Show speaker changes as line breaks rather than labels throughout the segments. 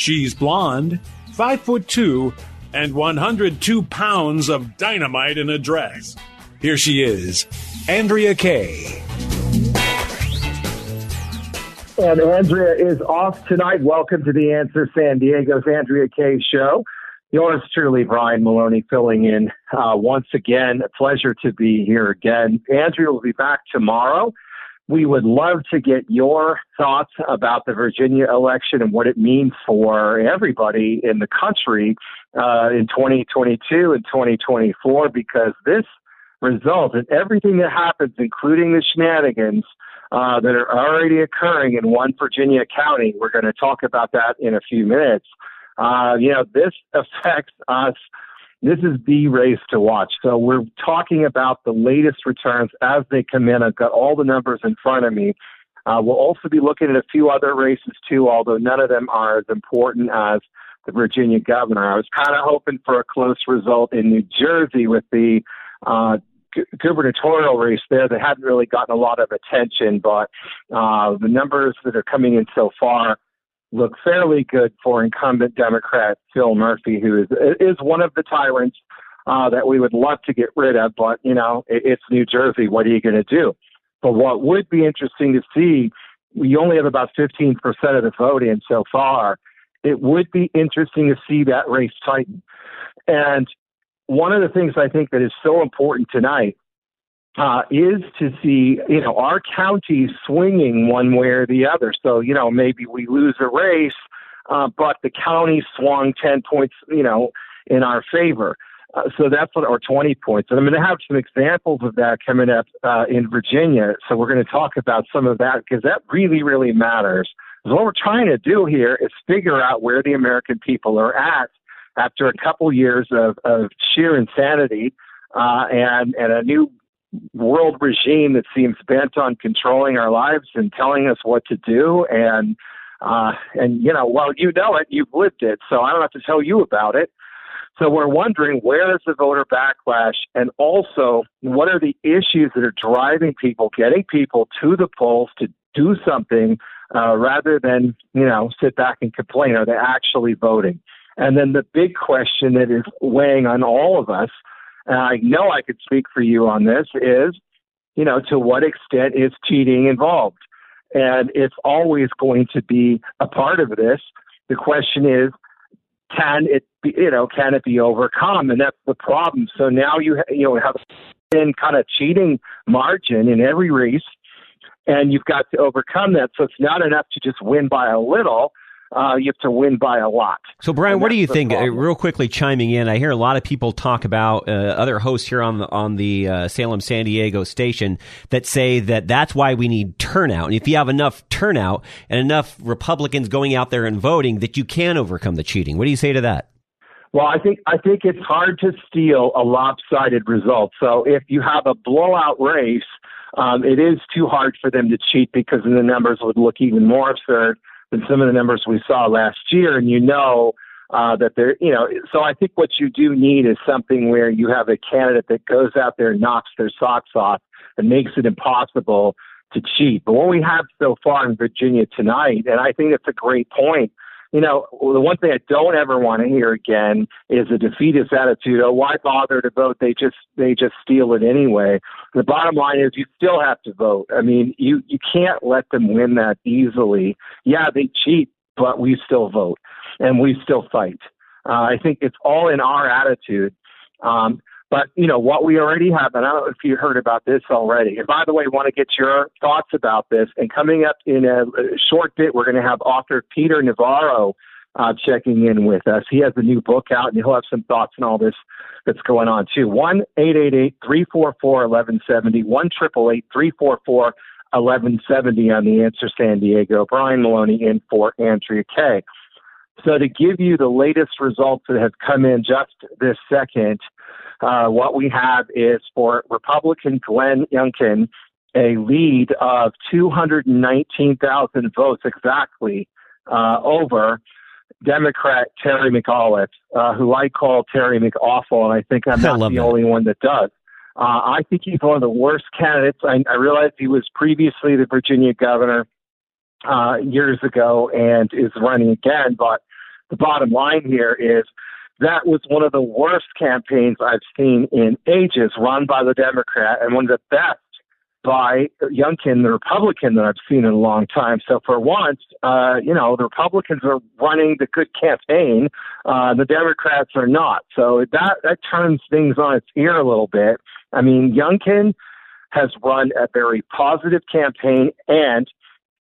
She's blonde, 5 foot 2, and 102 pounds of dynamite in a dress. Here she is, Andrea Kaye.
And Andrea is off tonight. Welcome to the Answer San Diego's Andrea Kaye Show. Yours truly, Brian Maloney, filling in uh, once again. A pleasure to be here again. Andrea will be back tomorrow. We would love to get your thoughts about the Virginia election and what it means for everybody in the country uh, in 2022 and 2024, because this result and everything that happens, including the shenanigans uh, that are already occurring in one Virginia county, we're going to talk about that in a few minutes. Uh, you know, this affects us this is the race to watch. So we're talking about the latest returns as they come in. I've got all the numbers in front of me. Uh, we'll also be looking at a few other races too, although none of them are as important as the Virginia governor. I was kind of hoping for a close result in New Jersey with the uh, gubernatorial race there that hadn't really gotten a lot of attention, but uh, the numbers that are coming in so far look fairly good for incumbent Democrat Phil Murphy, who is is one of the tyrants uh, that we would love to get rid of. But you know, it, it's New Jersey. What are you going to do? But what would be interesting to see, we only have about 15% of the vote in so far. It would be interesting to see that race tighten. And one of the things I think that is so important tonight uh, is to see, you know, our county swinging one way or the other. So, you know, maybe we lose a race, uh, but the county swung 10 points, you know, in our favor. Uh, so that's what, or 20 points. And I'm going to have some examples of that coming up uh, in Virginia. So we're going to talk about some of that because that really, really matters. Because what we're trying to do here is figure out where the American people are at after a couple years of, of sheer insanity uh, and, and a new world regime that seems bent on controlling our lives and telling us what to do. And uh and you know well you know it. You've lived it. So i don't have to tell you about it. So we're wondering where is the voter backlash? And also what are the issues that are driving people getting people to the polls to do something uh, rather than you know sit back and complain? Are they actually voting? And then the big question that is weighing on all of us and I know I could speak for you on this, is, you know, to what extent is cheating involved? And it's always going to be a part of this. The question is, can it be, you know, can it be overcome? And that's the problem. So now you, you know, have a kind of cheating margin in every race, and you've got to overcome that. So it's not enough to just win by a little uh, you have to win by a lot.
So, Brian, what do you think? Uh, real quickly, chiming in, I hear a lot of people talk about uh, other hosts here on the on the uh, Salem San Diego station that say that that's why we need turnout. And if you have enough turnout and enough Republicans going out there and voting, that you can overcome the cheating. What do you say to that?
Well, I think I think it's hard to steal a lopsided result. So if you have a blowout race, um, it is too hard for them to cheat because then the numbers would look even more absurd than some of the numbers we saw last year. And you know uh, that there, you know, so I think what you do need is something where you have a candidate that goes out there and knocks their socks off and makes it impossible to cheat. But what we have so far in Virginia tonight, and I think that's a great point, you know, the one thing I don't ever want to hear again is a defeatist attitude. Oh, why bother to vote? They just they just steal it anyway. The bottom line is you still have to vote. I mean, you you can't let them win that easily. Yeah, they cheat, but we still vote and we still fight. Uh, I think it's all in our attitude. Um, but you know what we already have, and I don't know if you heard about this already. And by the way, want to get your thoughts about this. And coming up in a, short bit, we're going to have author Peter Navarro uh, checking in with us. He has a new book out, and he'll have some thoughts on all this that's going on too. One eight eight eight three four four eleven seventy. One triple eight three four four eleven seventy on the Answer San Diego. Brian Maloney in for Andrea Kaye. So to give you the latest results that have come in just this second, uh, what we have is for Republican Glenn Youngkin a lead of 219,000 votes exactly uh, over Democrat Terry McAuliffe, uh, who I call Terry McAwful, and I think I'm not the that. only one that does. Uh, I think he's one of the worst candidates. I, I realize he was previously the Virginia governor uh, years ago and is running again, but the bottom line here is that was one of the worst campaigns I've seen in ages run by the Democrat and one of the best by Youngkin, the Republican that I've seen in a long time. So for once, uh, you know, the Republicans are running the good campaign, uh, the Democrats are not. So that that turns things on its ear a little bit. I mean, Youngkin has run a very positive campaign and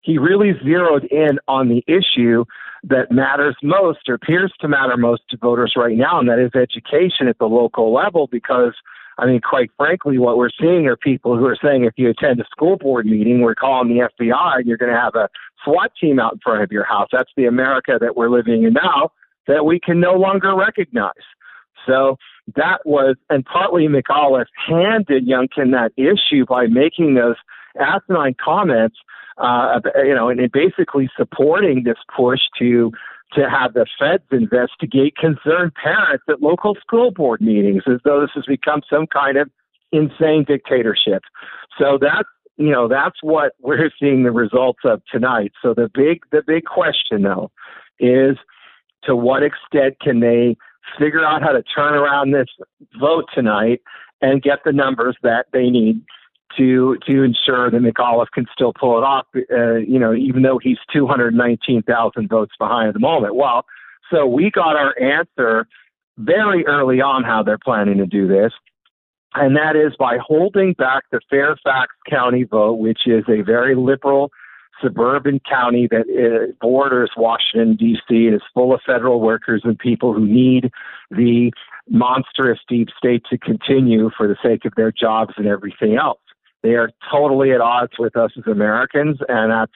he really zeroed in on the issue that matters most or appears to matter most to voters right now, and that is education at the local level because I mean, quite frankly, what we're seeing are people who are saying if you attend a school board meeting, we're calling the FBI and you're going to have a SWAT team out in front of your house. That's the America that we're living in now that we can no longer recognize. So that was, and partly McAuliffe handed Youngkin that issue by making those asinine comments, uh, you know, and basically supporting this push to to have the feds investigate concerned parents at local school board meetings as though this has become some kind of insane dictatorship. So that's you know that's what we're seeing the results of tonight. So the big the big question though is to what extent can they figure out how to turn around this vote tonight and get the numbers that they need to to ensure that McAuliffe can still pull it off. Uh, you know, even though he's 219,000 votes behind at the moment. Well, so we got our answer very early on how they're planning to do this, and that is by holding back the Fairfax County vote, which is a very liberal suburban county that uh, borders Washington D.C. and is full of federal workers and people who need the monstrous deep state to continue for the sake of their jobs and everything else. They are totally at odds with us as Americans, and that's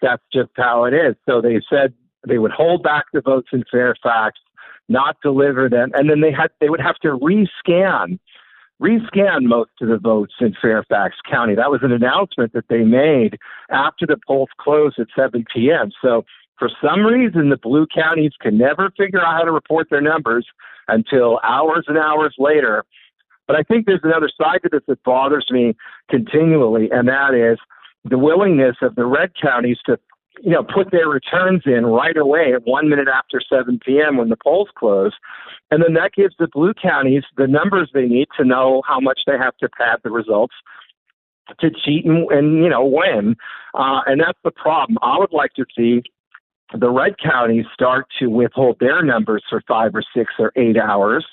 that's just how it is. So they said they would hold back the votes in Fairfax, not deliver them, and then they had they would have to rescan rescan most of the votes in Fairfax County. That was an announcement that they made after the polls closed at 7 p.m. So for some reason, the blue counties can never figure out how to report their numbers until hours and hours later but I think there's another side to this that bothers me continually, and that is the willingness of the red counties to you know, put their returns in right away at one minute after 7 p.m. when the polls close. And then that gives the blue counties the numbers they need to know how much they have to pad the results to cheat and, and you know, win. Uh, and that's the problem. I would like to see the red counties start to withhold their numbers for five or six or eight hours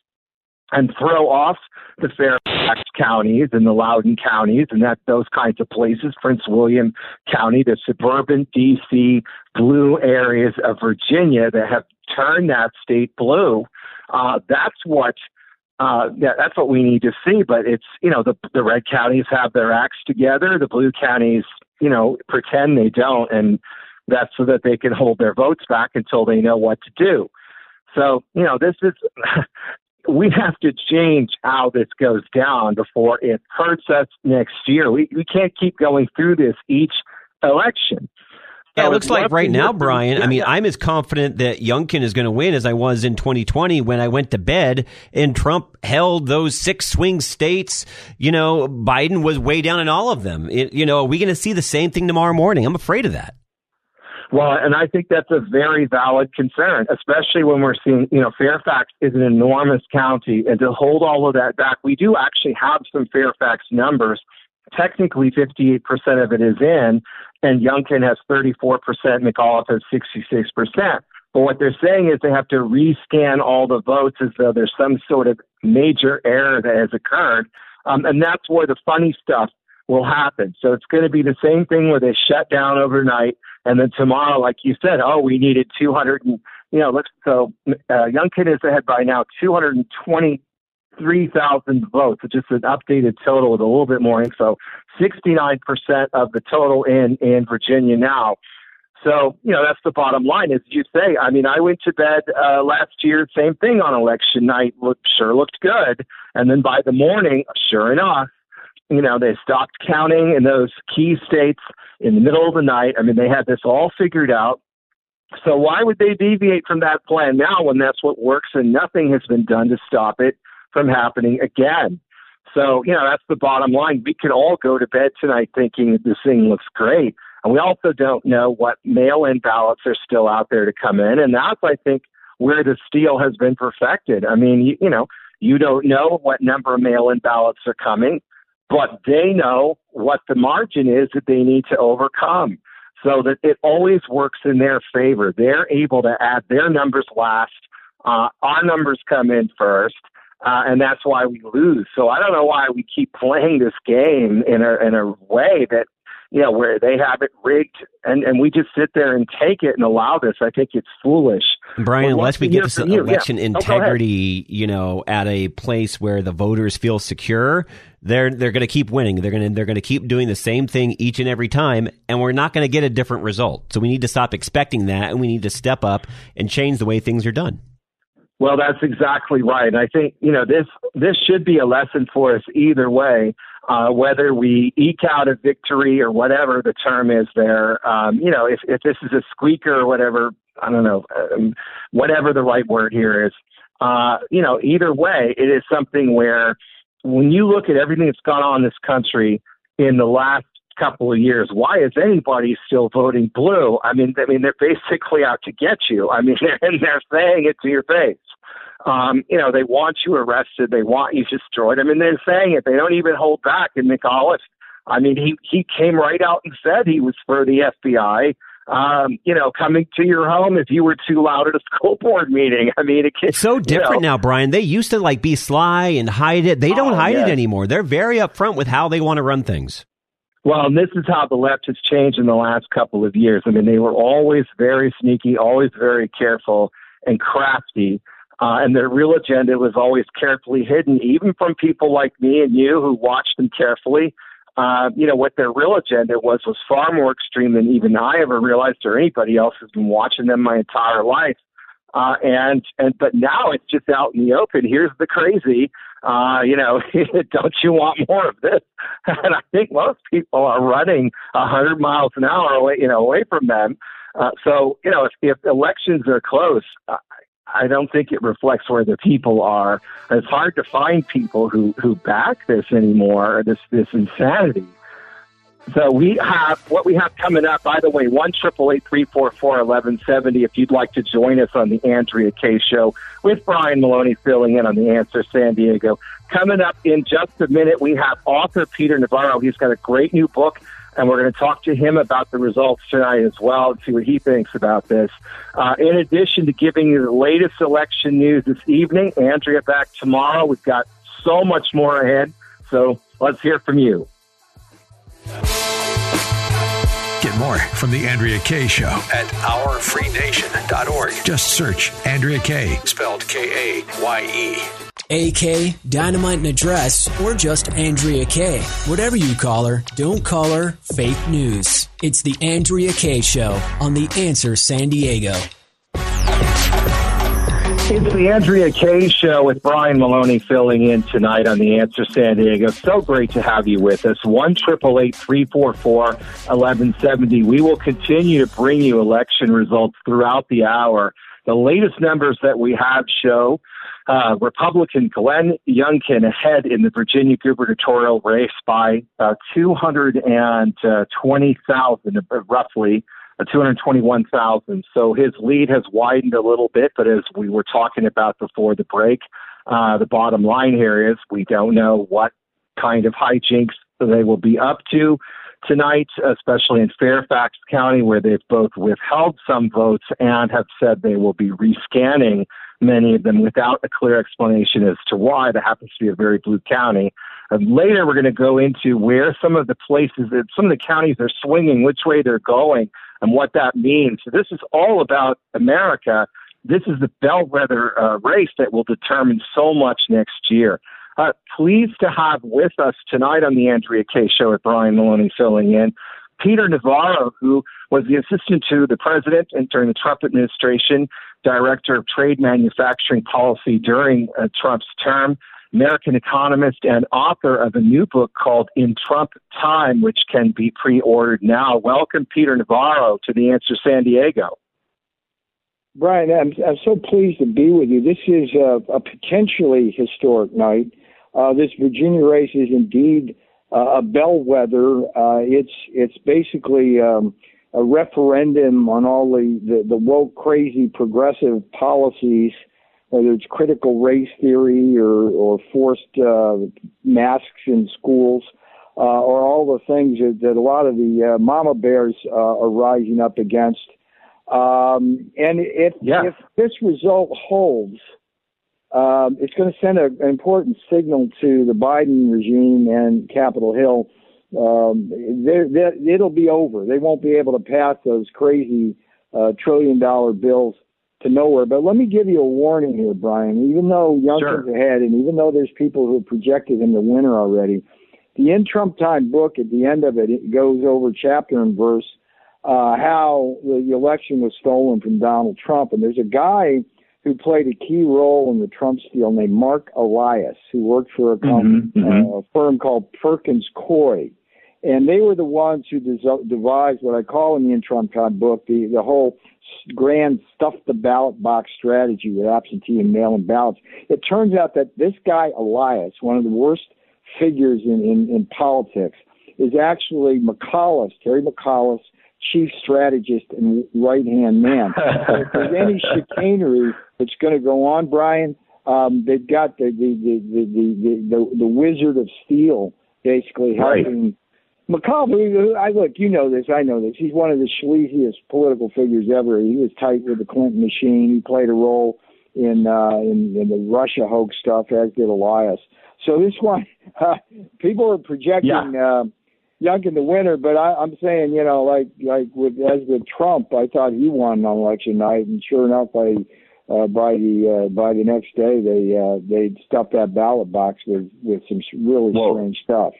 and throw off the Fairfax counties and the Loudoun counties and that those kinds of places, Prince William County, the suburban DC blue areas of Virginia that have turned that state blue. Uh, that's what uh, that's what we need to see. But it's you know the the red counties have their acts together, the blue counties you know pretend they don't, and that's so that they can hold their votes back until they know what to do. So, you know, this is we have to change how this goes down before it hurts us next year. We, we can't keep going through this each election.
Yeah, it looks like right now, Brian. I mean, I'm as confident that Youngkin is going to win as I was in 2020 when I went to bed and Trump held those six swing states. You know, Biden was way down in all of them. It, you know, are we going to see the same thing tomorrow morning? I'm afraid of that.
Well, and I think that's a very valid concern, especially when we're seeing, you know, Fairfax is an enormous county, and to hold all of that back, we do actually have some Fairfax numbers. Technically, 58% of it is in, and Youngkin has 34%, McAuliffe has 66%. But what they're saying is they have to rescan all the votes as though there's some sort of major error that has occurred. Um, and that's where the funny stuff will happen. So it's going to be the same thing where they shut down overnight, and then tomorrow, like you said, oh, we needed 200 and you know, let's so uh, Youngkin is ahead by now 223,000 votes, which is an updated total with a little bit more info. 69% of the total in in Virginia now. So, you know, that's the bottom line. As you say, I mean, I went to bed uh, last year, same thing on election night, looked, sure looked good. And then by the morning, sure enough, you know, they stopped counting in those key states in the middle of the night. I mean, they had this all figured out. So why would they deviate from that plan now when that's what works and nothing has been done to stop it from happening again? So, you know, that's the bottom line. We could all go to bed tonight thinking this thing looks great. And we also don't know what mail in ballots are still out there to come in. And that's, I think, where the steal has been perfected. I mean, you, you know, you don't know what number of mail-in ballots are coming, but they know what the margin is that they need to overcome so that it always works in their favor. They're able to add their numbers last. Uh, our numbers come in first. Uh, and that's why we lose. So I don't know why we keep playing this game in a in a way that you know, where they have it rigged and, and we just sit there and take it and allow this. I think it's foolish.
Brian, unless we get this election oh, yeah. integrity, oh, you know, at a place where the voters feel secure, they're they're going to keep winning. They're going to they're going to keep doing the same thing each and every time, and we're not going to get a different result. So we need to stop expecting that, and we need to step up and change the way things are done.
Well, that's exactly right. I think you know this this should be a lesson for us either way uh, whether we eke out a victory or whatever the term is there. Um, you know, if, if this is a squeaker or whatever, I don't know, um, whatever the right word here is, uh, you know, either way, it is something where when you look at everything that's gone on in this country in the last couple of years, why is anybody still voting blue? I mean, I mean, they're basically out to get you. I mean, they're, and they're saying it to your face. Um, you know, they want you arrested. They want you destroyed. I mean, they're saying it. They don't even hold back. And McAuliffe, I mean, he, he came right out and said he was for the FBI. Um, you know, coming to your home if you were too loud at a school board meeting. I mean, it,
it's so different know. now, Brian. They used to like be sly and hide it. They don't oh, hide yes. it anymore. They're very upfront with how they want to run things.
Well, and this is how the left has changed in the last couple of years. I mean, they were always very sneaky, always very careful and crafty. Uh, and their real agenda was always carefully hidden, even from people like me and you who watched them carefully. Uh, you know, what their real agenda was was far more extreme than even I ever realized or anybody else who's been watching them my entire life. Uh, and, and, but now it's just out in the open. Here's the crazy. Uh, you know, don't you want more of this? And I think most people are running a hundred miles an hour away, you know, away from them. Uh, so, you know, if, if elections are close, uh, I don't think it reflects where the people are. It's hard to find people who, who back this anymore, this, this insanity. So we have what we have coming up. By the way, one triple eight three four four eleven seventy. If you'd like to join us on the Andrea Kaye Show with Brian Maloney filling in on the Answer San Diego. Coming up in just a minute, we have author Peter Navarro. He's got a great new book and we're going to talk to him about the results tonight as well and see what he thinks about this. Uh, in addition to giving you the latest election news this evening, Andrea back tomorrow. We've got so much more ahead, so let's hear from you.
More from The Andrea Kaye Show at OurFreeNation.org. Just search Andrea Kaye, spelled K A Y E.
AK, Dynamite in a Dress, or just Andrea Kaye. Whatever you call her, don't call her fake news. It's the Andrea Kaye Show on The Answer San Diego.
It's the Andrea Kaye Show with Brian Maloney filling in tonight on The Answer San Diego. So great to have you with us. One triple eight three four four eleven seventy. We will continue to bring you election results throughout the hour. The latest numbers that we have show uh, Republican Glenn Youngkin ahead in the Virginia gubernatorial race by uh, 220,000, uh, roughly. Uh, 221,000. So his lead has widened a little bit, but as we were talking about before the break, uh, the bottom line here is we don't know what kind of hijinks they will be up to tonight, especially in Fairfax County, where they've both withheld some votes and have said they will be rescanning many of them without a clear explanation as to why. That happens to be a very blue county. And later, we're going to go into where some of the places that some of the counties are swinging, which way they're going, and what that means. So this is all about America. This is the bellwether uh, race that will determine so much next year. Uh, pleased to have with us tonight on the Andrea Kaye Show with Brian Maloney filling in. Peter Navarro, who was the assistant to the president and during the Trump administration, director of trade manufacturing policy during uh, Trump's term, American economist, and author of a new book called In Trump Time, which can be pre ordered now. Welcome, Peter Navarro, to The Answer San Diego.
Brian, I'm, I'm so pleased to be with you. This is a, a potentially historic night. Uh, this Virginia race is indeed uh, a bellwether. Uh, it's it's basically um, a referendum on all the, the, the woke, crazy, progressive policies, whether it's critical race theory or, or forced uh, masks in schools, uh, or all the things that, that a lot of the uh, mama bears uh, are rising up against. Um, and if,
yeah.
if this result holds, um, it's going to send a, an important signal to the Biden regime and Capitol Hill. Um, they're, they're, it'll be over. They won't be able to pass those crazy uh, trillion dollar bills to nowhere. But let me give you a warning here, Brian. Even though Youngkin's
sure.
ahead, and even though there's people who have projected him the winner already, the In Trump Time book at the end of it, it goes over chapter and verse uh, how the election was stolen from Donald Trump. And there's a guy who played a key role in the Trump steal named Mark Elias, who worked for a,
mm-hmm, mm-hmm.
Uh, firm called Perkins Coie. And they were the ones who devised what I call in the In Trump Time book the, the whole grand stuff the ballot box strategy with absentee and mail in ballots. It turns out that this guy, Elias, one of the worst figures in, in, in politics, is actually McAuliffe, Terry McAuliffe, chief strategist and right hand man. so if there's any chicanery that's going to go on, Brian, um, they've got the the, the the the the the Wizard of Steal basically helping.
Right.
McAuliffe, I look, you know this, I know this. He's one of the sleaziest political figures ever. He was tight with the Clinton machine. He played a role in uh, in, in the Russia hoax stuff, as did Elias. So this one, uh, people are projecting.
Yeah.
Uh, Youngkin the winter, but I, I'm saying, you know, like like with as with Trump, I thought he won on election night, and sure enough, I uh, by the uh, by the next day they uh, they stuffed that ballot box with with some really
Whoa.
strange stuff.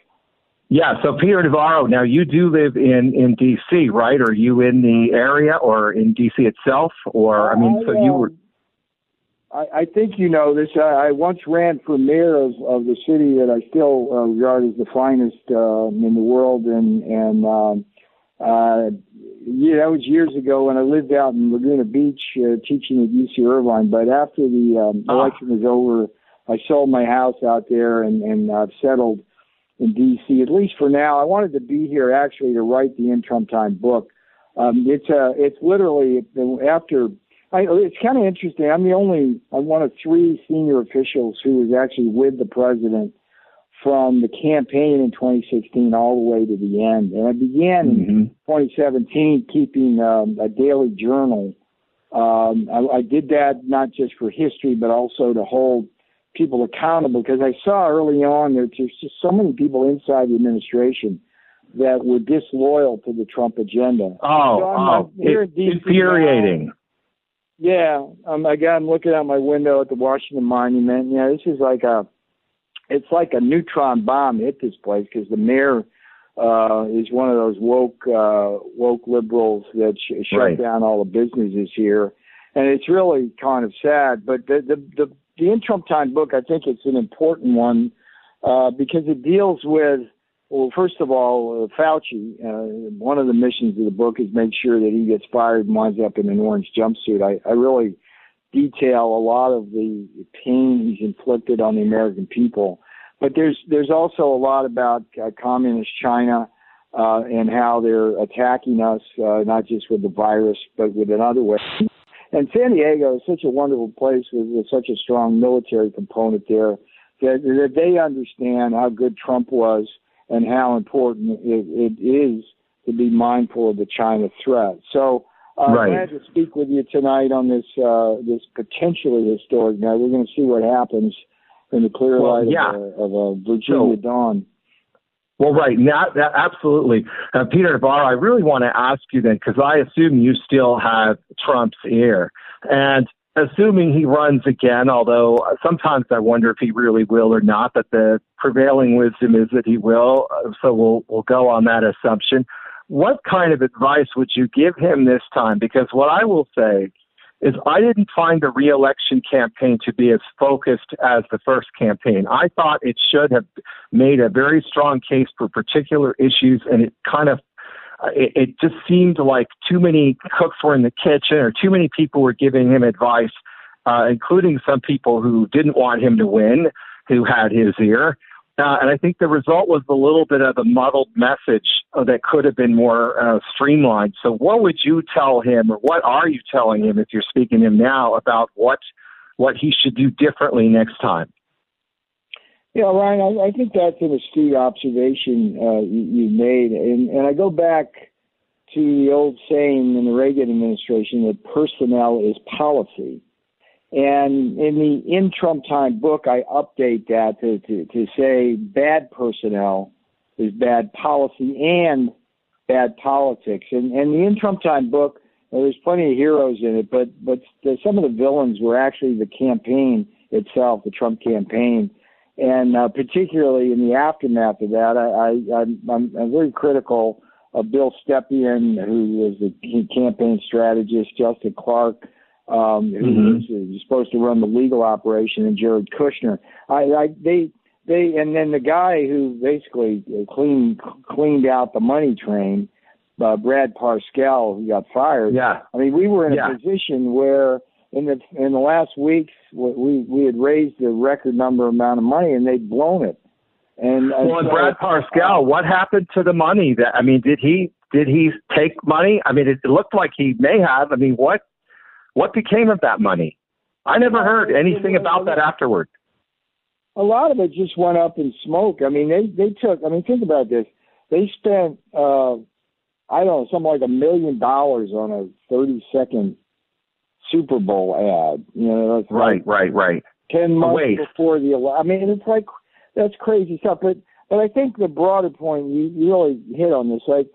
Yeah. So Peter Navarro, now you do live in in D.C., right? Are you in the area or in D.C. itself, or I mean, so you were.
I, I think you know this. I, I once ran for mayor of, of the city that I still uh, regard as the finest uh, in the world, and and um, uh, yeah, that was years ago when I lived out in Laguna Beach uh, teaching at UC Irvine. But after the um,
Ah.
election was over, I sold my house out there and and I've settled in D.C. At least for now. I wanted to be here actually to write the In Trump Time book. Um, it's uh, it's literally after. I, it's kind of interesting. I'm the only, I'm one of three senior officials who was actually with the president from the campaign in 2016 all the way to the end. And I began in 2017 keeping um, a daily journal. Um, I, I did that not just for history, but also to hold people accountable because I saw early on that there's just so many people inside the administration that were disloyal to the Trump agenda.
Oh,
So
oh,
I'm here
it,
in now. Yeah, um, again, I'm looking out my window at the Washington Monument. Yeah, this is like a, it's like a neutron bomb hit this place because the mayor uh, is one of those woke uh, woke liberals that sh- shut
Right.
down all the businesses here, and it's really kind of sad. But the the the, the in Trump time book, I think it's an important one uh, because it deals with well, first of all, uh, Fauci, uh, one of the missions of the book is make sure that he gets fired and winds up in an orange jumpsuit. I, I really detail a lot of the pain he's inflicted on the American people. But there's there's also a lot about uh, communist China uh, and how they're attacking us, uh, not just with the virus, but with another way. And San Diego is such a wonderful place with, with such a strong military component there that, that they understand how good Trump was and how important it, it is to be mindful of the China threat. So uh, I'm
Right.
glad to speak with you tonight on this uh, this potentially historic night. We're going to see what happens in the clear
Well,
light
yeah.
of, a, of a Virginia
So-
dawn.
Well, right. Now, that, absolutely. Uh, Peter Navarro, I really want to ask you then, because I assume you still have Trump's ear. And assuming he runs again, although sometimes I wonder if he really will or not, but the prevailing wisdom is that he will. So we'll, we'll go on that assumption. What kind of advice would you give him this time? Because what I will say is I didn't find the reelection campaign to be as focused as the first campaign. I thought it should have made a very strong case for particular issues, and it kind of uh, it, it just seemed like too many cooks were in the kitchen, or too many people were giving him advice, uh, including some people who didn't want him to win, who had his ear. Uh, and I think the result was a little bit of a muddled message uh, that could have been more uh, streamlined. So, what would you tell him, or what are you telling him if you're speaking to him now about what what he should do differently next time?
Yeah, Ryan, I, I think that's an astute observation uh, you, you made, and, and I go back to the old saying in the Reagan administration that personnel is policy. And in the in Trump time book, I update that to, to, to say bad personnel is bad policy and bad politics. And, and the in Trump time book, there's plenty of heroes in it, but but the, some of the villains were actually the campaign itself, the Trump campaign, and uh, particularly in the aftermath of that, I, I I'm, I'm, very critical of Bill Stepien, who was the campaign strategist, Justin Clark, um, who mm-hmm. was supposed to run the legal operation, and Jared Kushner. I, I they they and then the guy who basically cleaned cleaned out the money train, uh, Brad Parscale, who got fired.
Yeah,
I mean we were in yeah. a position where in the in the last weeks we we had raised a record number amount of money and they'd blown it. And
well, and Brad Parscale, what happened to the money? That I mean, did he did he take money? I mean, it looked like he may have. I mean, what what became of that money? I never heard anything about that afterward.
A lot of it just went up in smoke. I mean, they they took. I mean, think about this. They spent uh, I don't know something like a million dollars on a thirty second Super Bowl ad. You know, that's
right, like right, right.
Ten oh, months before the. I mean, it's like that's crazy stuff. But but I think the broader point you, you really hit on this. Like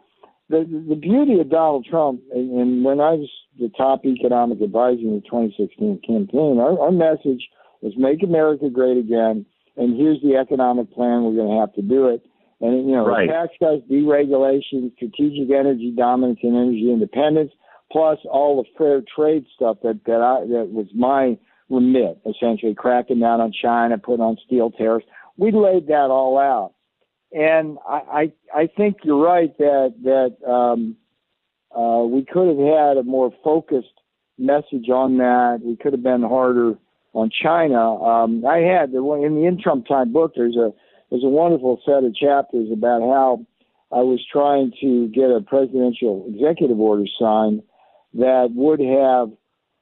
the the beauty of Donald Trump, and, and when I was the top economic advisor in the 2016 campaign, our, our message was make America great again, and here's the economic plan. We're going to have to do it. And you know,
right.
tax cuts, deregulation, strategic energy dominance, and energy independence, plus all the fair trade stuff that that I that was my remit, essentially cracking down on China, putting on steel tariffs we laid that all out, and I I, I think you're right that that um, uh, we could have had a more focused message on that. We could have been harder on China. Um, I had in the in Trump time book. There's a there's a wonderful set of chapters about how I was trying to get a presidential executive order signed that would have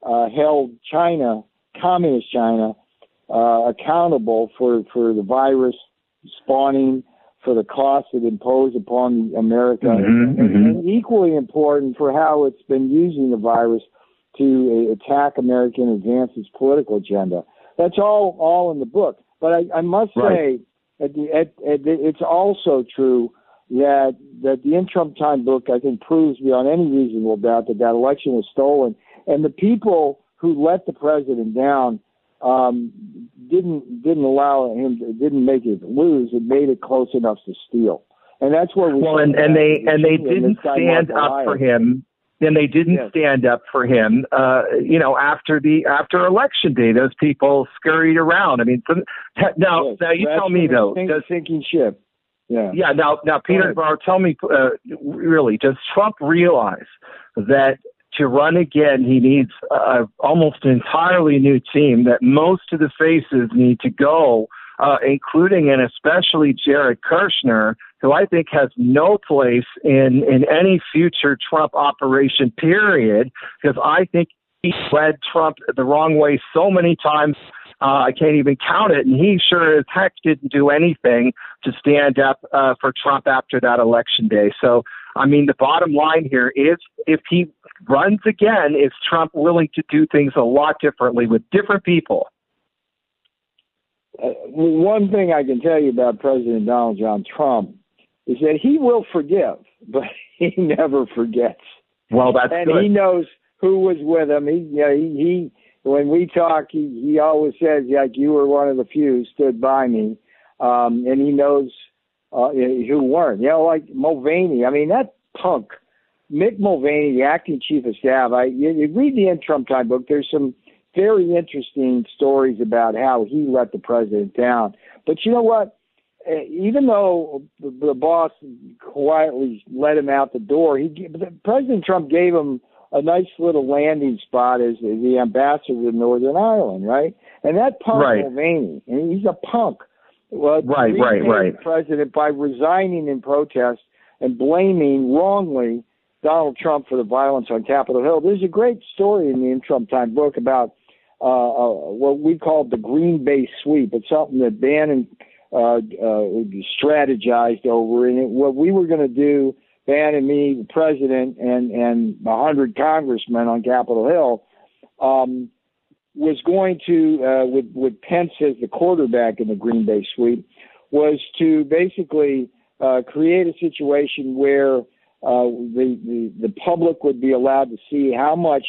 uh, held China, communist China, uh, accountable for, for the virus spawning, for the costs it imposed upon America,
mm-hmm,
and,
mm-hmm.
and, equally important for how it's been using the virus to uh, attack America and advance its political agenda. That's all all in the book. But I, I must
right.
say, at the, at, at the, it's also true that that the in Trump time book I think proves beyond any reasonable doubt that that election was stolen, and the people who let the president down um, didn't didn't allow him didn't make it lose. It made it close enough to steal, and that's where we.
Well, and, and they and they didn't stand up for him. Then they didn't yes. stand up for him. Uh, you know, after the after election day, those people scurried around. I mean, so, now
yes.
now you
that's
tell me though,
sink,
does
sinking ship. Yeah.
Yeah. Now now Peter Barr, tell me uh, really, does Trump realize that to run again, he needs uh, almost an entirely new team. That most of the faces need to go, uh, including and especially Jared Kushner, who I think has no place in in any future Trump operation. Period, because I think he led Trump the wrong way so many times. Uh, I can't even count it, and he sure as heck didn't do anything to stand up uh, for Trump after that election day. So I mean, the bottom line here is if he runs again, is Trump willing to do things a lot differently with different people?
Uh, one thing I can tell you about President Donald John Trump is that he will forgive, but he never forgets.
Well, that's
and
good.
he knows who was with him. He, you know, he, he when we talk, he, he always says, like you were one of the few stood by me, um, and he knows uh, who weren't. You know, like Mulvaney. I mean, that punk, Mick Mulvaney, the acting chief of staff. I you, you read the in Trump time book. There's some very interesting stories about how he let the president down. But you know what? Uh, even though the, the boss quietly let him out the door, he President Trump gave him a nice little landing spot as, as the ambassador to Northern Ireland, right? And that punk
right.
Mulvaney, and he's a punk Well,
right, right, right.
President by resigning in protest and blaming wrongly Donald Trump for the violence on Capitol Hill. There's a great story in the In Trump Time book about uh, uh, what we call the Green Bay sweep. It's something that Bannon uh, uh, strategized over, and it, what we were going to do, Bannon, me, the president, and and a hundred congressmen on Capitol Hill. Um, was going to, uh, with, with Pence as the quarterback in the Green Bay sweep, was to basically uh, create a situation where uh, the, the, the public would be allowed to see how much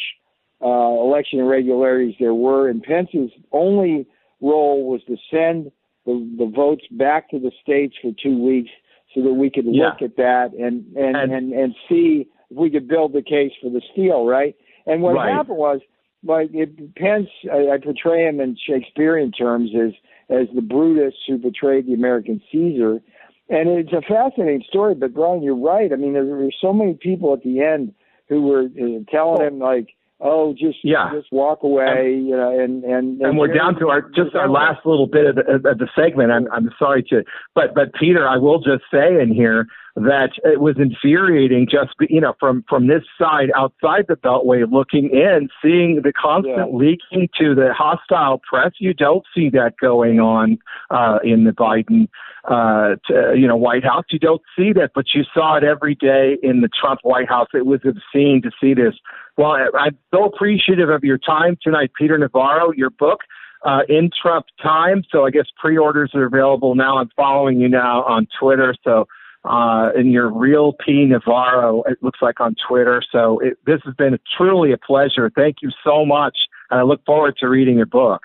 uh, election irregularities there were, and Pence's only role was to send the, the votes back to the states for two weeks so that we could yeah. look at that and and, and and and see if we could build the case for the steal, right? And what
right.
happened was like it Pence, I, I portray him in Shakespearean terms as as the Brutus who betrayed the American Caesar, and it's a fascinating story. But Brian, you're right. I mean, there were so many people at the end who were uh, telling him like, "Oh, just
yeah.
just walk away," you know, and and
and, and we're down to our just our last little bit of the, of the segment. I'm I'm sorry to, but but Peter, I will just say in here that it was infuriating just you know from from this side outside the beltway looking in seeing the constant yeah. leaking to the hostile press you don't see that going on uh in the biden uh to, you know white house you don't see that but you saw it every day in the trump white house it was obscene to see this well i'm so appreciative of your time tonight peter navarro your book uh, in Trump time. So I guess pre-orders are available now. I'm following you now on Twitter. So uh, and your real P Navarro, it looks like on Twitter. So it, this has been truly a pleasure. Thank you so much. And I look forward to reading your book.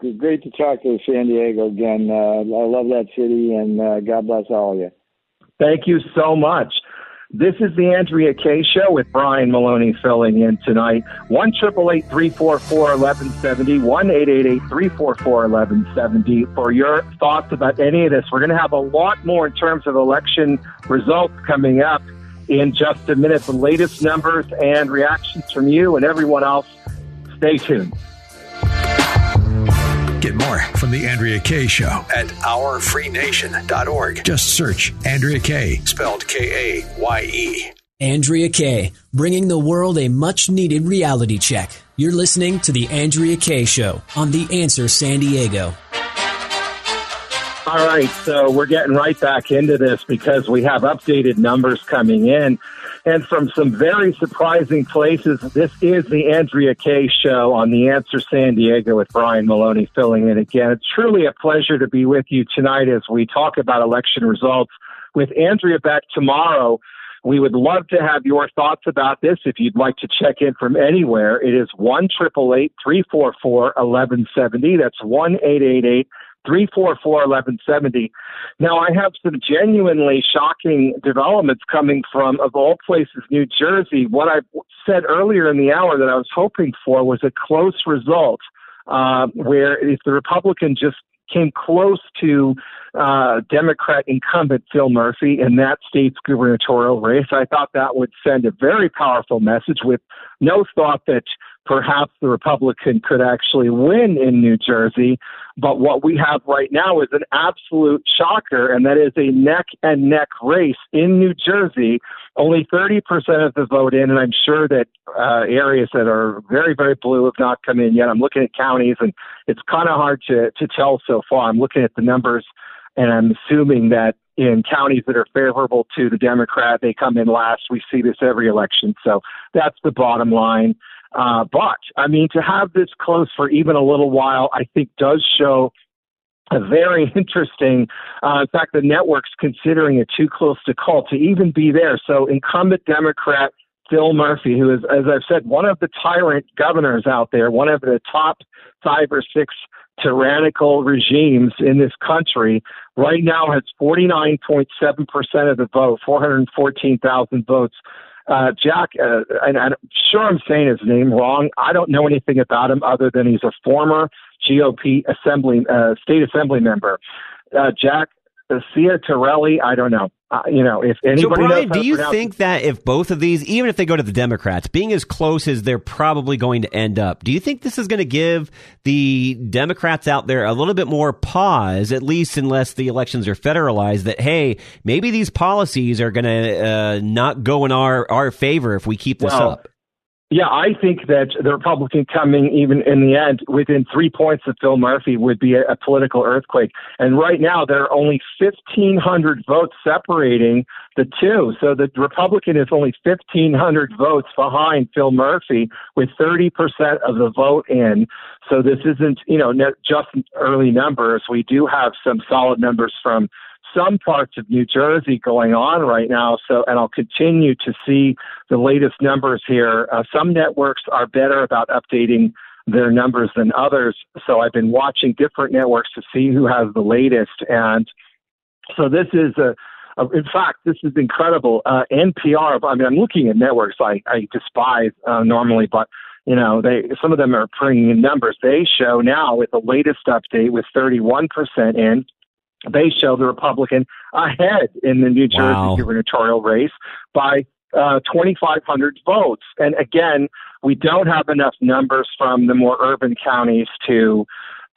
Great to talk to San Diego again. Uh, I love that city, and uh, God bless all of you.
Thank you so much. This is the Andrea Kaye Show with Brian Maloney filling in tonight. One triple eight three four four eleven seventy. One eight eight eight three four four eleven seventy. For your thoughts about any of this, we're going to have a lot more in terms of election results coming up in just a minute. The latest numbers and reactions from you and everyone else. Stay tuned.
Get more from The Andrea Kaye Show at OurFreeNation.org. Just search Andrea Kaye, spelled K A Y E.
Andrea Kaye, bringing the world a much needed reality check. You're listening to The Andrea Kaye Show on The Answer San Diego.
All right, so we're getting right back into this because we have updated numbers coming in. And from some very surprising places, this is the Andrea Kaye Show on The Answer San Diego with Brian Maloney filling in again. It's truly a pleasure to be with you tonight as we talk about election results. With Andrea back tomorrow, we would love to have your thoughts about this. If you'd like to check in from anywhere, it is one triple eight three four four eleven seventy. That's one eight eight eight 344 1170. Now, I have some genuinely shocking developments coming from, of all places, New Jersey. What I said earlier in the hour that I was hoping for was a close result, uh, where if the Republican just came close to uh, Democrat incumbent Phil Murphy in that state's gubernatorial race. I thought that would send a very powerful message with no thought that perhaps the Republican could actually win in New Jersey. But what we have right now is an absolute shocker, and that is a neck and neck race in New Jersey. Only 30% of the vote in, and I'm sure that uh, areas that are very, very blue have not come in yet. I'm looking at counties, and it's kind of hard to, to tell so far. I'm looking at the numbers, and I'm assuming that in counties that are favorable to the Democrat, they come in last. We see this every election. So that's the bottom line. Uh, but I mean, to have this close for even a little while, I think does show a very interesting. Uh, in fact, the network's considering it too close to call to even be there. So incumbent Democrat Phil Murphy, who is, as I've said, one of the tyrant governors out there, one of the top five or six tyrannical regimes in this country, right now has 49.7% of the vote, 414,000 votes uh, Jack, uh, and I'm sure I'm saying his name wrong. I don't know anything about him other than he's a former GOP assembly, uh, state assembly member. Uh, Jack, Ciattarelli, I don't know. Uh, you know, if anybody
so Brian,
do
you think that if both of these, even if they go to the Democrats, being as close as they're probably going to end up, do you think this is going to give the Democrats out there a little bit more pause, at least unless the elections are federalized? That hey, maybe these policies are going to uh, not go in our our favor if we keep this
well,
up.
Yeah, I think that the Republican coming even in the end within three points of Phil Murphy would be a, a political earthquake. And right now there are only 1,500 votes separating the two. So the Republican is only 1,500 votes behind Phil Murphy with 30% of the vote in. So this isn't, you know, just early numbers. We do have some solid numbers from some parts of New Jersey going on right now. So, and I'll continue to see the latest numbers here. Uh, some networks are better about updating their numbers than others. So I've been watching different networks to see who has the latest. And so this is a, a in fact, this is incredible. Uh, NPR, I mean, I'm looking at networks I, I despise uh, normally, but you know, they some of them are bringing in numbers. They show now with the latest update with 31% in, they show the Republican ahead in the New Jersey wow. gubernatorial race by uh, 2,500 votes. And again, we don't have enough numbers from the more urban counties to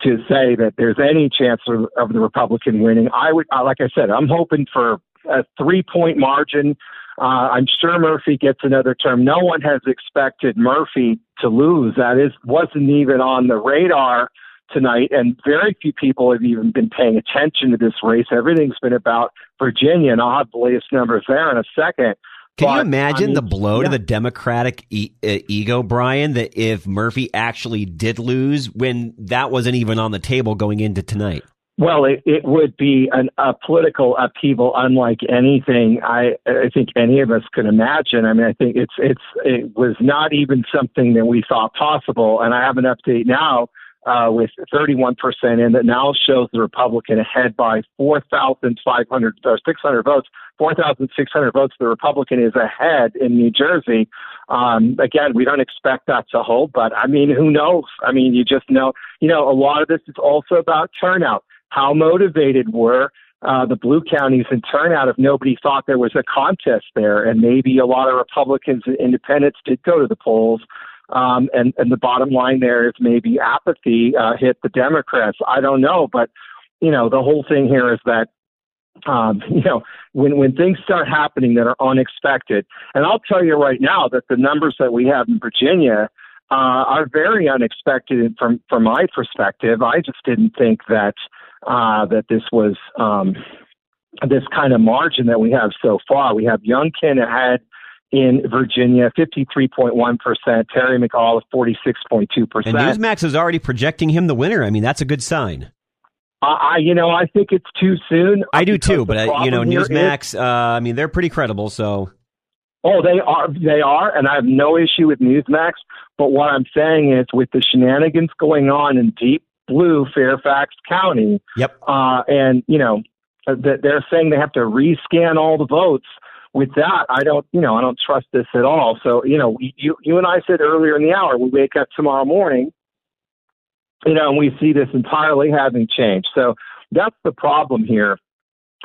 to say that there's any chance of, of the Republican winning. I would, uh, like I said, I'm hoping for a three point margin. Uh, I'm sure Murphy gets another term. No one has expected Murphy to lose. That is wasn't even on the radar tonight, and very few people have even been paying attention to this race. Everything's been about Virginia, and I'll have the latest numbers there in a second.
Can but, you imagine I mean, the blow yeah. to the Democratic e- uh, ego, Brian, that if Murphy actually did lose when that wasn't even on the table going into tonight?
Well, it, it would be an, a political upheaval unlike anything I, I think any of us could imagine. I mean, I think it's it's it was not even something that we thought possible. And I have an update now uh, with 31% in that now shows the Republican ahead by 4,500 or 600 votes. 4,600 votes. The Republican is ahead in New Jersey. Um, again, we don't expect that to hold, but I mean, who knows? I mean, you just know, you know, a lot of this is also about turnout. How motivated were uh, the blue counties in turnout if nobody thought there was a contest there? And maybe a lot of Republicans and independents did go to the polls. Um, and, and the bottom line there is maybe apathy uh, hit the Democrats. I don't know, but you know the whole thing here is that um, you know when when things start happening that are unexpected, and I'll tell you right now that the numbers that we have in Virginia uh, are very unexpected from from my perspective. I just didn't think that uh, that this was um, this kind of margin that we have so far. We have Youngkin ahead in Virginia, 53.1%. Terry McAuliffe, 46.2%.
And Newsmax is already projecting him the winner. I mean, that's a good sign.
I, you know, I think it's too soon.
I do too, but uh, you know, Newsmax. Is, uh, I mean, they're pretty credible. So,
oh, they are, they are, and I have no issue with Newsmax. But what I'm saying is, with the shenanigans going on in deep blue Fairfax County,
yep,
uh, and you know, that they're saying they have to rescan all the votes with that, I don't, you know, I don't trust this at all. So, you know, you you and I said earlier in the hour, we wake up tomorrow morning, you know, and we see this entirely having changed. So that's the problem here.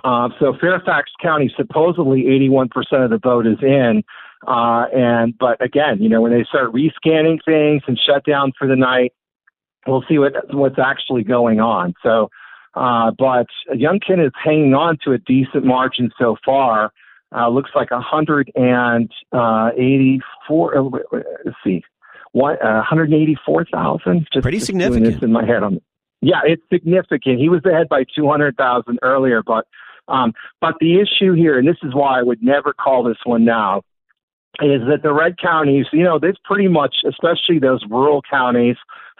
Uh, so Fairfax County, supposedly 81% of the vote is in, uh, and but again, you know, when they start rescanning things and shut down for the night, we'll see what what's actually going on. So. Uh, but Youngkin is hanging on to a decent margin so far. Uh, looks like 184. Uh, let's see, one, uh, 184,000. Just
pretty significant.
in my head on. Yeah, it's significant. He was ahead by 200,000 earlier, but um, but the issue here, and this is why I would never call this one now, is that the red counties, you know, they've pretty much, especially those rural counties,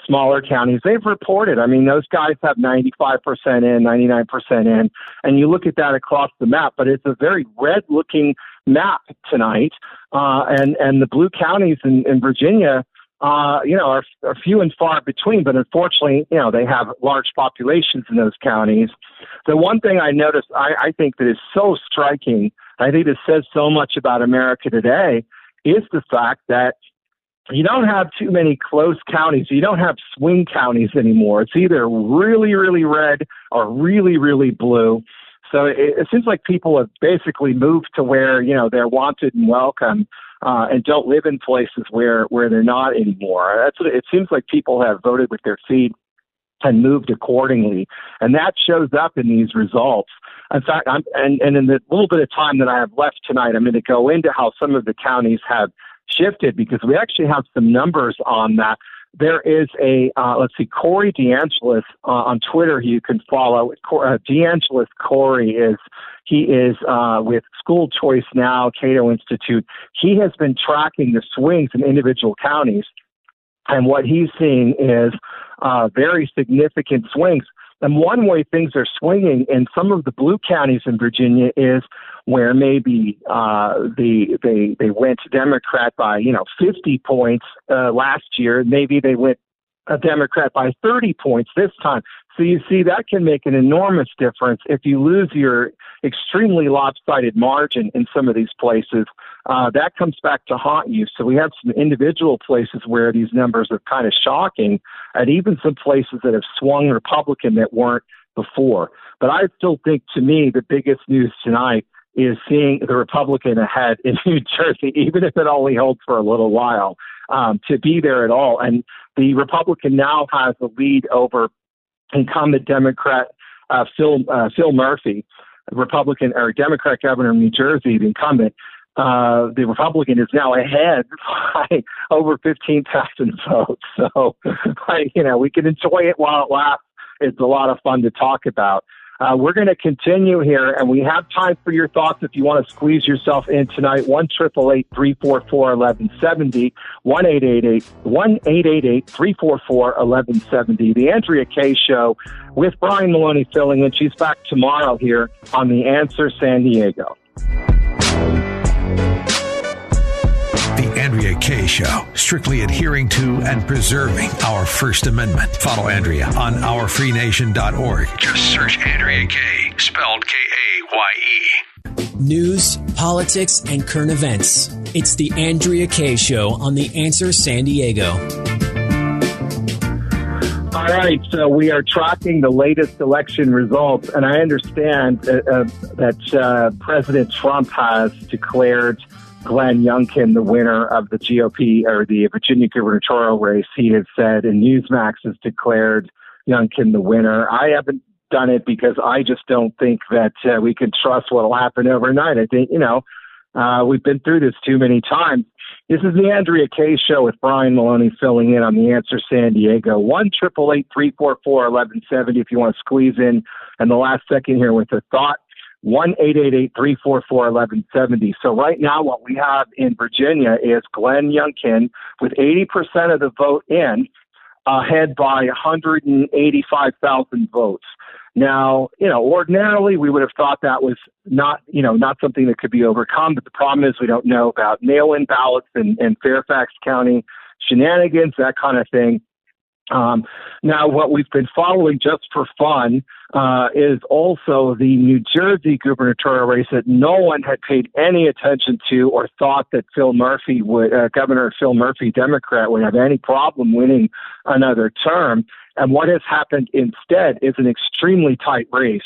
smaller counties, they've reported. I mean, those guys have 95% in, 99% in, and you look at that across the map, but it's a very red looking map tonight. Uh, and, and the blue counties in, in Virginia, uh, you know, are, are few and far between, but unfortunately, you know, they have large populations in those counties. The one thing I noticed, I, I think that is so striking, I think it says so much about America today, is the fact that you don't have too many close counties. You don't have swing counties anymore. It's either really, really red or really, really blue. So it, it seems like people have basically moved to where you know they're wanted and welcome, uh, and don't live in places where where they're not anymore. That's what it seems like. People have voted with their feet and moved accordingly, and that shows up in these results. In fact, I'm, and, and in the little bit of time that I have left tonight, I'm going to go into how some of the counties have shifted because we actually have some numbers on that. There is a, uh, let's see, Corey DeAngelis uh, on Twitter you can follow. Uh, DeAngelis Corey is, he is uh, with School Choice Now, Cato Institute. He has been tracking the swings in individual counties. And what he's seeing is uh, very significant swings. And one way things are swinging in some of the blue counties in Virginia is where maybe uh, the they they went Democrat by you know 50 points uh, last year. Maybe they went a Democrat by 30 points this time. So you see, that can make an enormous difference if you lose your extremely lopsided margin in some of these places. Uh, that comes back to haunt you. So we have some individual places where these numbers are kind of shocking, and even some places that have swung Republican that weren't before. But I still think, to me, the biggest news tonight is seeing the Republican ahead in New Jersey, even if it only holds for a little while, um, to be there at all. And the Republican now has the lead over incumbent Democrat uh, Phil uh, Phil Murphy, Republican or Democrat governor of New Jersey, the incumbent. Uh, the Republican is now ahead by over 15,000 votes. So, I, you know, we can enjoy it while it lasts. It's a lot of fun to talk about. Uh, we're going to continue here, and we have time for your thoughts if you want to squeeze yourself in tonight. One triple eight three four four eleven seventy. One eight eight eight one eight eight eight three four four eleven seventy. The Andrea Kaye Show with Brian Maloney filling in. She's back tomorrow here on the Answer San Diego.
Andrea Show, strictly adhering to and preserving our First Amendment. Follow Andrea on OurFreeNation.org. Just search Andrea Kaye, spelled K A Y E.
News, politics, and current events. It's the Andrea Kaye Show on The Answer San Diego.
All right, so we are tracking the latest election results, and I understand uh, uh, that uh, President Trump has declared Glenn Youngkin, the winner of the GOP or the Virginia gubernatorial race, he has said, and Newsmax has declared Youngkin the winner. I haven't done it because I just don't think that uh, we can trust what will happen overnight. I think, you know, uh, we've been through this too many times. This is the Andrea Kaye Show with Brian Maloney filling in on the Answer San Diego. One triple eight three four four eleven seventy. If you want to squeeze in in the last second here with a thought, one eight eight eight three four four eleven seventy. So right now, what we have in Virginia is Glenn Youngkin with 80% of the vote in, ahead by 185,000 votes. Now, you know, ordinarily we would have thought that was not, you know, not something that could be overcome. But the problem is we don't know about mail-in ballots in, in Fairfax County, shenanigans, that kind of thing. Um, now, what we've been following just for fun uh, is also the New Jersey gubernatorial race that no one had paid any attention to or thought that Phil Murphy would, uh, Governor Phil Murphy, Democrat, would have any problem winning another term. And what has happened instead is an extremely tight race.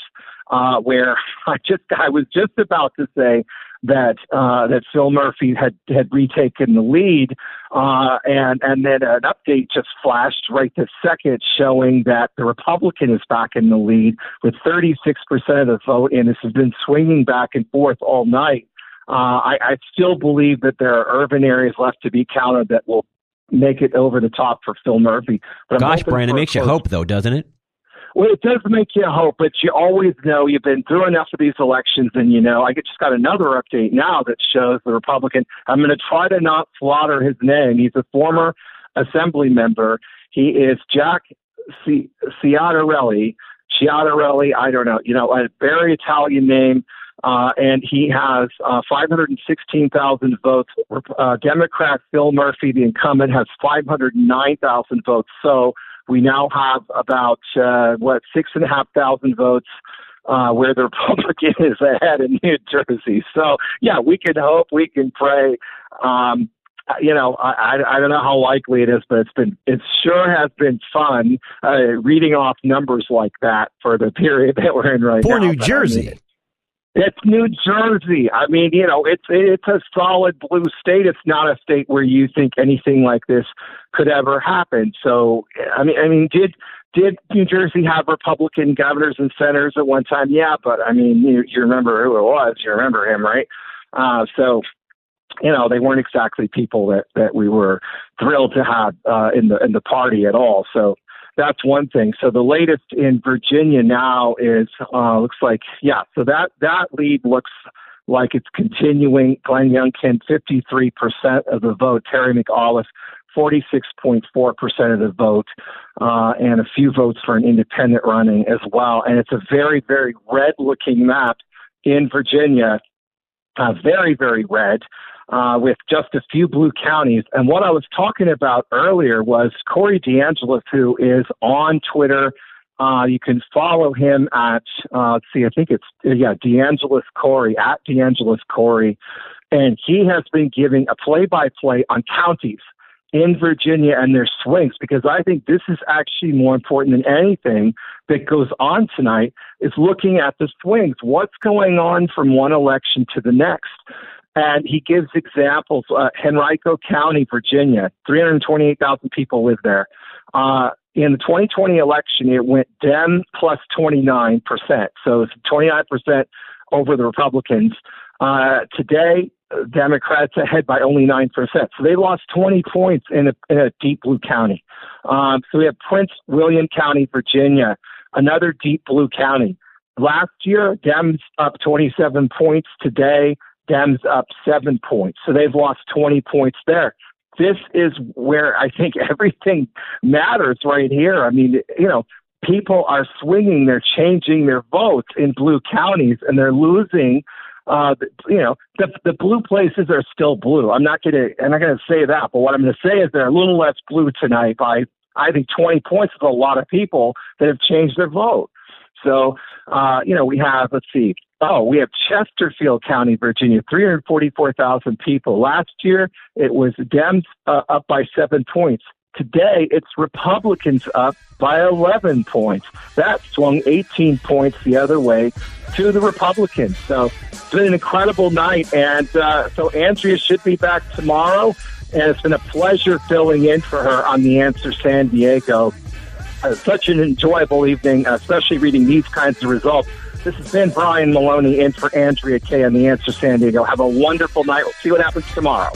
Uh, where I just I was just about to say that uh, that Phil Murphy had had retaken the lead, uh, and and then an update just flashed right this second showing that the Republican is back in the lead with 36 percent of the vote, and this has been swinging back and forth all night. Uh, I, I still believe that there are urban areas left to be counted that will make it over the top for Phil Murphy.
But Gosh, Brian, it makes you hope, though, doesn't it?
Well, it does make you hope, but you always know you've been through enough of these elections, and you know. I just got another update now that shows the Republican. I'm going to try to not slaughter his name. He's a former assembly member. He is Jack C- Ciattarelli. Ciattarelli, I don't know. You know, a very Italian name. Uh, and he has uh, 516,000 votes. Uh, Democrat Phil Murphy, the incumbent, has 509,000 votes. So we now have about uh, what six and a half thousand votes uh, where the Republican is ahead in New Jersey. So yeah, we can hope, we can pray. Um, you know, I, I don't know how likely it is, but it's been it sure has been fun uh, reading off numbers like that for the period that we're in right
now.
For
New Jersey.
It's New Jersey. I mean, you know, it's it's a solid blue state. It's not a state where you think anything like this could ever happen. So, I mean, I mean, did did New Jersey have Republican governors and senators at one time? Yeah, but I mean, you, you remember who it was. You remember him, right? Uh, so, you know, they weren't exactly people that that we were thrilled to have uh, in the in the party at all. So, that's one thing. So the latest in Virginia now is uh, looks like yeah. So that that lead looks like it's continuing. Glenn Youngkin, 53% of the vote. Terry McAuliffe, 46.4% of the vote, uh, and a few votes for an independent running as well. And it's a very, very red looking map in Virginia. Uh, very, very red uh, with just a few blue counties. And what I was talking about earlier was Corey DeAngelis, who is on Twitter. Uh, you can follow him at, uh, let's see, I think it's, yeah, DeAngelis Corey, at DeAngelis Corey. And he has been giving a play by play on counties in Virginia and their swings because I think this is actually more important than anything that goes on tonight is looking at the swings. What's going on from one election to the next? And he gives examples. Uh, Henrico County, Virginia, 328,000 people live there. Uh, in the 2020 election, it went Dem plus 29%. So it's 29% over the Republicans. Uh, today, Democrats ahead by only 9%. So they lost 20 points in a, in a deep blue county. Um, so we have Prince William County, Virginia, another deep blue county. Last year, Dems up 27 points. Today, Dems up seven points. So they've lost 20 points there. This is where I think everything matters right here. I mean, you know, people are swinging, they're changing their votes in blue counties, and they're losing. Uh, you know, the the blue places are still blue. I'm not gonna I'm not gonna say that, but what I'm gonna say is they're a little less blue tonight by I think 20 points is a lot of people that have changed their vote. So, uh, you know, we have, let's see, oh, we have Chesterfield County, Virginia, 344,000 people. Last year, it was Dems uh, up by seven points. Today, it's Republicans up by 11 points. That swung 18 points the other way to the Republicans. So it's been an incredible night. And uh, so Andrea should be back tomorrow. And it's been a pleasure filling in for her on The Answer San Diego. Such an enjoyable evening, especially reading these kinds of results. This has been Brian Maloney in for Andrea Kaye on The Answer San Diego. Have a wonderful night. We'll see what happens tomorrow.